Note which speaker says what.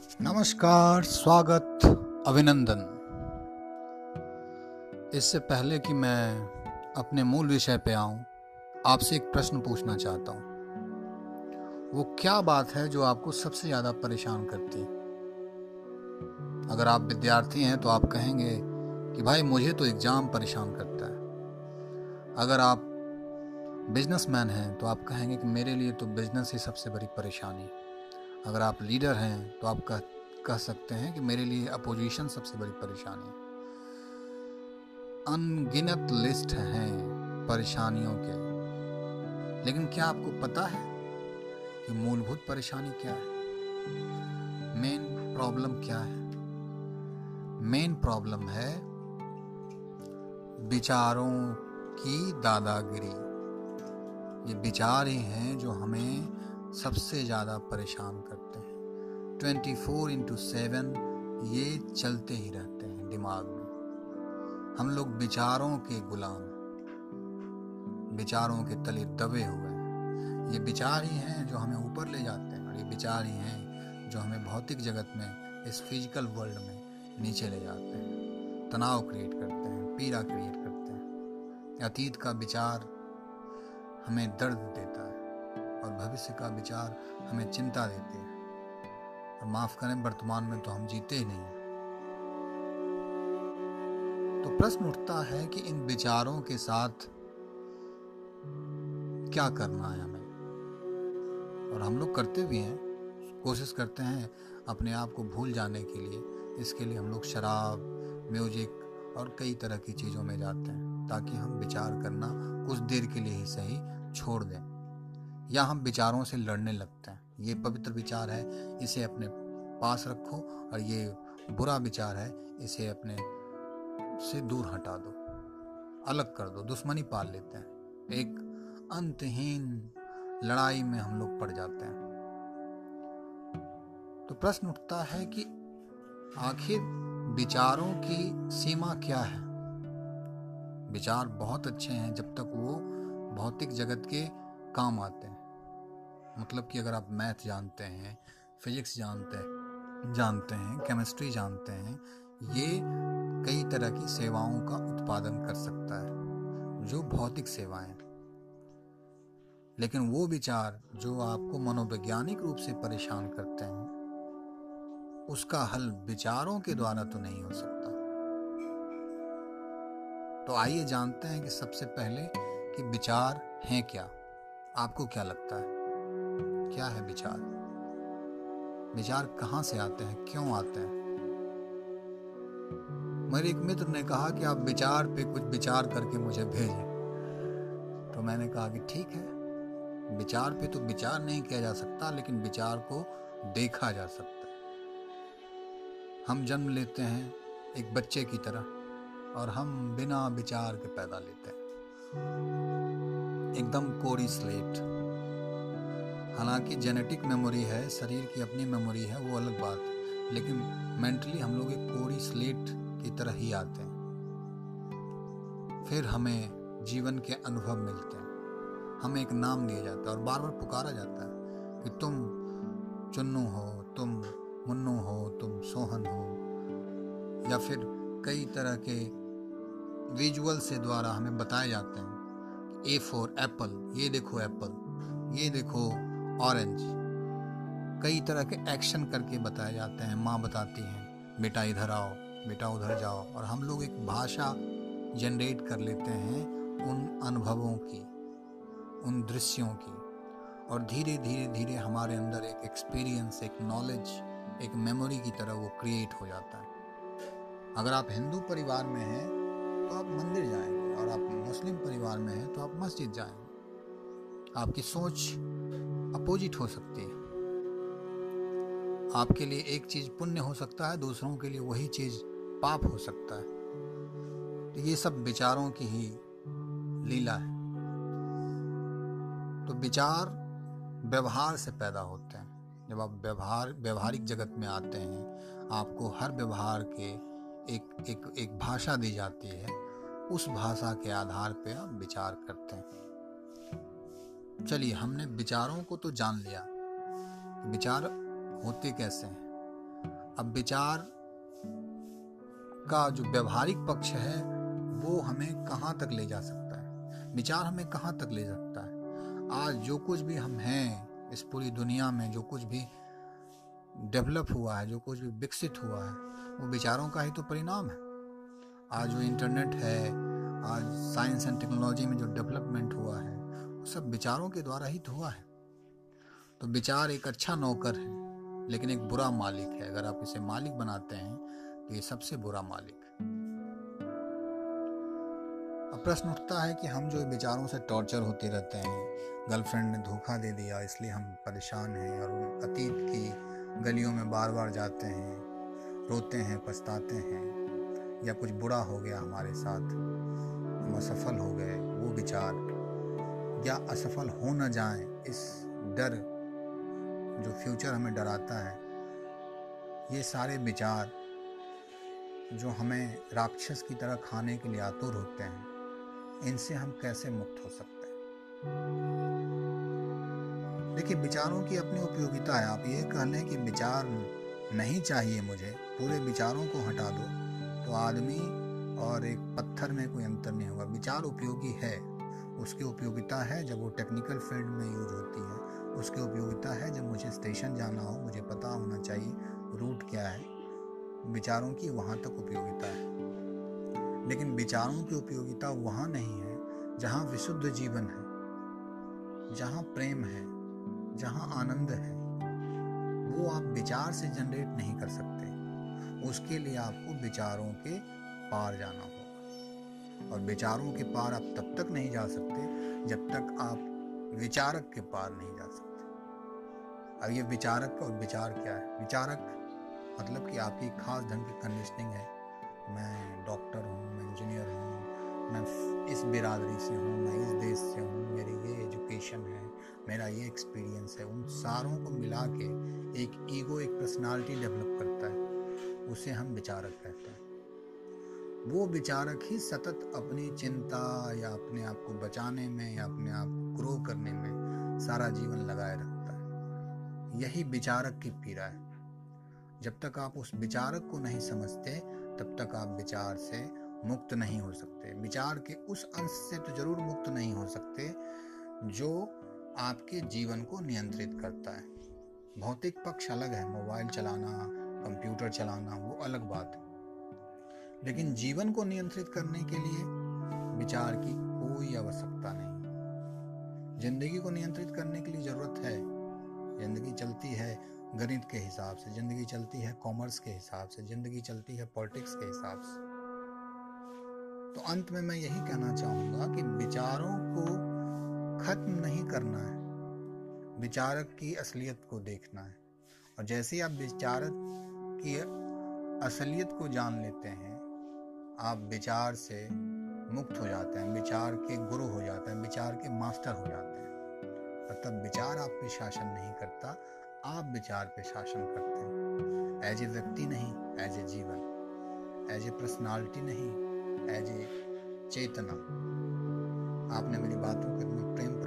Speaker 1: नमस्कार, स्वागत, अभिनंदन। इससे पहले कि मैं अपने मूल विषय पे आऊँ, आपसे एक प्रश्न पूछना चाहता हूँ। वो क्या बात है जो आपको सबसे ज़्यादा परेशान करती अगर आप विद्यार्थी हैं तो आप कहेंगे कि भाई, मुझे तो एग्ज़ाम परेशान करता है। अगर आप बिजनेसमैन हैं तो आप कहेंगे कि मेरे लिए तो बिज़नेस ही सबसे बड़ी परेशानी है। अगर आप लीडर हैं तो आप कह कह सकते हैं कि मेरे लिए अपोजिशन सबसे बड़ी परेशानी अनगिनत लिस्ट हैं परेशानियों के। लेकिन क्या आपको पता है कि मूलभूत परेशानी क्या है? मेन प्रॉब्लम क्या है? मेन प्रॉब्लम है विचारों की दादागिरी। ये विचार ही हैं जो हमें सबसे ज़्यादा परेशान करते हैं। ट्वेंटी फोर इंटू सेवन ये चलते ही रहते हैं दिमाग में। हम लोग विचारों के गुलाम विचारों के तले दबे हुए हैं। ये विचार ही हैं जो हमें ऊपर ले जाते हैं और ये विचार ही हैं जो हमें भौतिक जगत में, इस फ़िज़िकल वर्ल्ड में नीचे ले जाते हैं। तनाव क्रिएट करते हैं, पीड़ा क्रिएट करते हैं। अतीत का विचार हमें दर्द देता है। और भविष्य का विचार हमें चिंता देते हैं। और माफ़ करें, वर्तमान में तो हम जीते ही नहीं तो प्रश्न उठता है कि इन विचारों के साथ क्या करना है हमें? और हम लोग करते भी हैं, कोशिश करते हैं अपने आप को भूल जाने के लिए। इसके लिए हम लोग शराब, म्यूज़िक और कई तरह की चीज़ों में जाते हैं, ताकि हम विचार करना कुछ देर के लिए ही सही छोड़ दें। या हम विचारों से लड़ने लगते हैं। ये पवित्र विचार है, इसे अपने पास रखो और ये बुरा विचार है, इसे अपने से दूर हटा दो। अलग कर दो, दुश्मनी पाल लेते हैं। एक अंतहीन लड़ाई में हम लोग पड़ जाते हैं। तो प्रश्न उठता है कि आखिर विचारों की सीमा क्या है? विचार बहुत अच्छे हैं जब तक वो भौतिक जगत के काम आते हैं। मतलब कि अगर आप मैथ जानते हैं, फिजिक्स जानते हैं जानते हैं, केमिस्ट्री जानते हैं, ये कई तरह की सेवाओं का उत्पादन कर सकता है, जो भौतिक सेवाएँ लेकिन वो विचार जो आपको मनोवैज्ञानिक रूप से परेशान करते हैं, उसका हल विचारों के द्वारा तो नहीं हो सकता। तो आइए जानते हैं कि सबसे पहले कि विचार हैं क्या, आपको क्या लगता है? क्या है विचार विचार कहाँ से आते हैं? क्यों आते हैं? मेरे एक मित्र ने कहा कि आप विचार पे कुछ विचार करके मुझे भेजें। तो मैंने कहा कि ठीक है। विचार पे तो विचार नहीं किया जा सकता, लेकिन विचार को देखा जा सकता है। हम जन्म लेते हैं एक बच्चे की तरह, और हम बिना विचार के पैदा लेते हैं। एकदम कोरी स्लेट। हालाँकि जेनेटिक मेमोरी है, शरीर की अपनी मेमोरी है, वो अलग बात है। लेकिन मेंटली हम लोग एक कोरी स्लेट की तरह ही आते हैं। फिर हमें जीवन के अनुभव मिलते हैं। हमें एक नाम दिया जाता है और बार बार पुकारा जाता है कि तुम चुन्नू हो, तुम मुन्नू हो, तुम सोहन हो। या फिर कई तरह के विजुअल से द्वारा हमें बताए जाते हैं ए फॉर एप्पल ये देखो एप्पल ये देखो ऑरेंज। कई तरह के एक्शन करके बताए जाते हैं, माँ बताती हैं, बेटा इधर आओ, बेटा उधर जाओ, और हम लोग एक भाषा जनरेट कर लेते हैं उन अनुभवों की, उन दृश्यों की। और धीरे धीरे धीरे हमारे अंदर एक एक्सपीरियंस एक नॉलेज एक मेमोरी की तरह वो क्रिएट हो जाता है। अगर आप हिंदू परिवार में हैं तो आप मंदिर जाएँगे, और आप मुस्लिम परिवार में हैं तो आप मस्जिद जाएँगे। आपकी सोच अपोजिट हो सकती है। आपके लिए एक चीज़ पुण्य हो सकता है, दूसरों के लिए वही चीज़ पाप हो सकता है। तो ये सब विचारों की ही लीला है। तो विचार व्यवहार से पैदा होते हैं। जब आप व्यवहार, व्यवहारिक जगत में आते हैं, आपको हर व्यवहार के एक एक एक भाषा दी जाती है। उस भाषा के आधार पर आप विचार करते हैं। चलिए, हमने विचारों को तो जान लिया। विचार होते कैसे हैं? अब विचार का जो व्यवहारिक पक्ष है, वो हमें कहाँ तक ले जा सकता है? विचार हमें कहाँ तक ले सकता है? आज जो कुछ भी हम हैं, इस पूरी दुनिया में जो कुछ भी डेवलप हुआ है, जो कुछ भी विकसित हुआ है, वो विचारों का ही तो परिणाम है। आज जो इंटरनेट है, आज साइंस एंड टेक्नोलॉजी में जो डेवलपमेंट हुआ है सब विचारों के द्वारा ही हुआ है। तो विचार एक अच्छा नौकर है, लेकिन एक बुरा मालिक है। अगर आप इसे मालिक बनाते हैं तो ये सबसे बुरा मालिक है। अब प्रश्न उठता है कि हम जो विचारों से टॉर्चर होते रहते हैं गर्लफ्रेंड ने धोखा दे दिया, इसलिए हम परेशान हैं और अतीत की गलियों में बार बार जाते हैं, रोते हैं, पछताते हैं, या कुछ बुरा हो गया हमारे साथ, हम असफल हो गए, वो विचार या असफल हो न जाए, इस डर जो फ्यूचर हमें डराता है, ये सारे विचार जो हमें राक्षस की तरह खाने के लिए आतुर होते हैं, इनसे हम कैसे मुक्त हो सकते हैं? देखिए, विचारों की अपनी उपयोगिता है। आप ये कह लें कि विचार नहीं चाहिए मुझे, पूरे विचारों को हटा दो तो आदमी और एक पत्थर में कोई अंतर नहीं होगा। विचार उपयोगी है। उसकी उपयोगिता है जब वो टेक्निकल फ़ील्ड में यूज़ होती है। उसकी उपयोगिता है जब मुझे स्टेशन जाना हो, मुझे पता होना चाहिए रूट क्या है। विचारों की वहाँ तक उपयोगिता है। लेकिन विचारों की उपयोगिता वहाँ नहीं है, जहाँ विशुद्ध जीवन है, जहाँ प्रेम है, जहाँ आनंद है। वो आप विचार से जनरेट नहीं कर सकते। उसके लिए आपको विचारों के पार जाना होगा। और विचारों के पार आप तब तक नहीं जा सकते जब तक आप विचारक के पार नहीं जा सकते। अब ये विचारक और विचार क्या है? विचारक मतलब कि आपकी खास ढंग की कंडीशनिंग है। मैं डॉक्टर हूँ, मैं इंजीनियर हूँ, मैं इस बिरादरी से हूँ, मैं इस देश से हूँ, मेरी ये एजुकेशन है, मेरा ये एक्सपीरियंस है। उन सारों को मिला के एक ईगो एक पर्सनालिटी डेवलप करता है। उसे हम विचारक कहते हैं। वो विचारक ही सतत अपनी चिंता या अपने आप को बचाने में या अपने आप को ग्रो करने में सारा जीवन लगाए रखता है। यही विचारक की पीड़ा है। जब तक आप उस विचारक को नहीं समझते, तब तक आप विचार से मुक्त नहीं हो सकते। विचार के उस अंश से तो ज़रूर मुक्त नहीं हो सकते, जो आपके जीवन को नियंत्रित करता है। भौतिक पक्ष अलग है, मोबाइल चलाना, कंप्यूटर चलाना, वो अलग बात है। लेकिन जीवन को नियंत्रित करने के लिए विचार की कोई आवश्यकता नहीं। ज़िंदगी को नियंत्रित करने के लिए ज़रूरत है। ज़िंदगी चलती है गणित के हिसाब से, ज़िंदगी चलती है कॉमर्स के हिसाब से, ज़िंदगी चलती है पॉलिटिक्स के हिसाब से। तो अंत में मैं यही कहना चाहूँगा कि विचारों को खत्म नहीं करना है। विचारक की असलियत को देखना है। और जैसे ही आप विचारक की असलियत को जान लेते हैं आप विचार से मुक्त हो जाते हैं, विचार के गुरु हो जाते हैं, विचार के मास्टर हो जाते हैं। और तब विचार आप पे शासन नहीं करता, आप विचार पे शासन करते हैं। एज ए व्यक्ति नहीं एज ए जीवन। एज ए पर्सनालिटी नहीं एज ए चेतना। आपने मेरी बातों को इतना प्रेम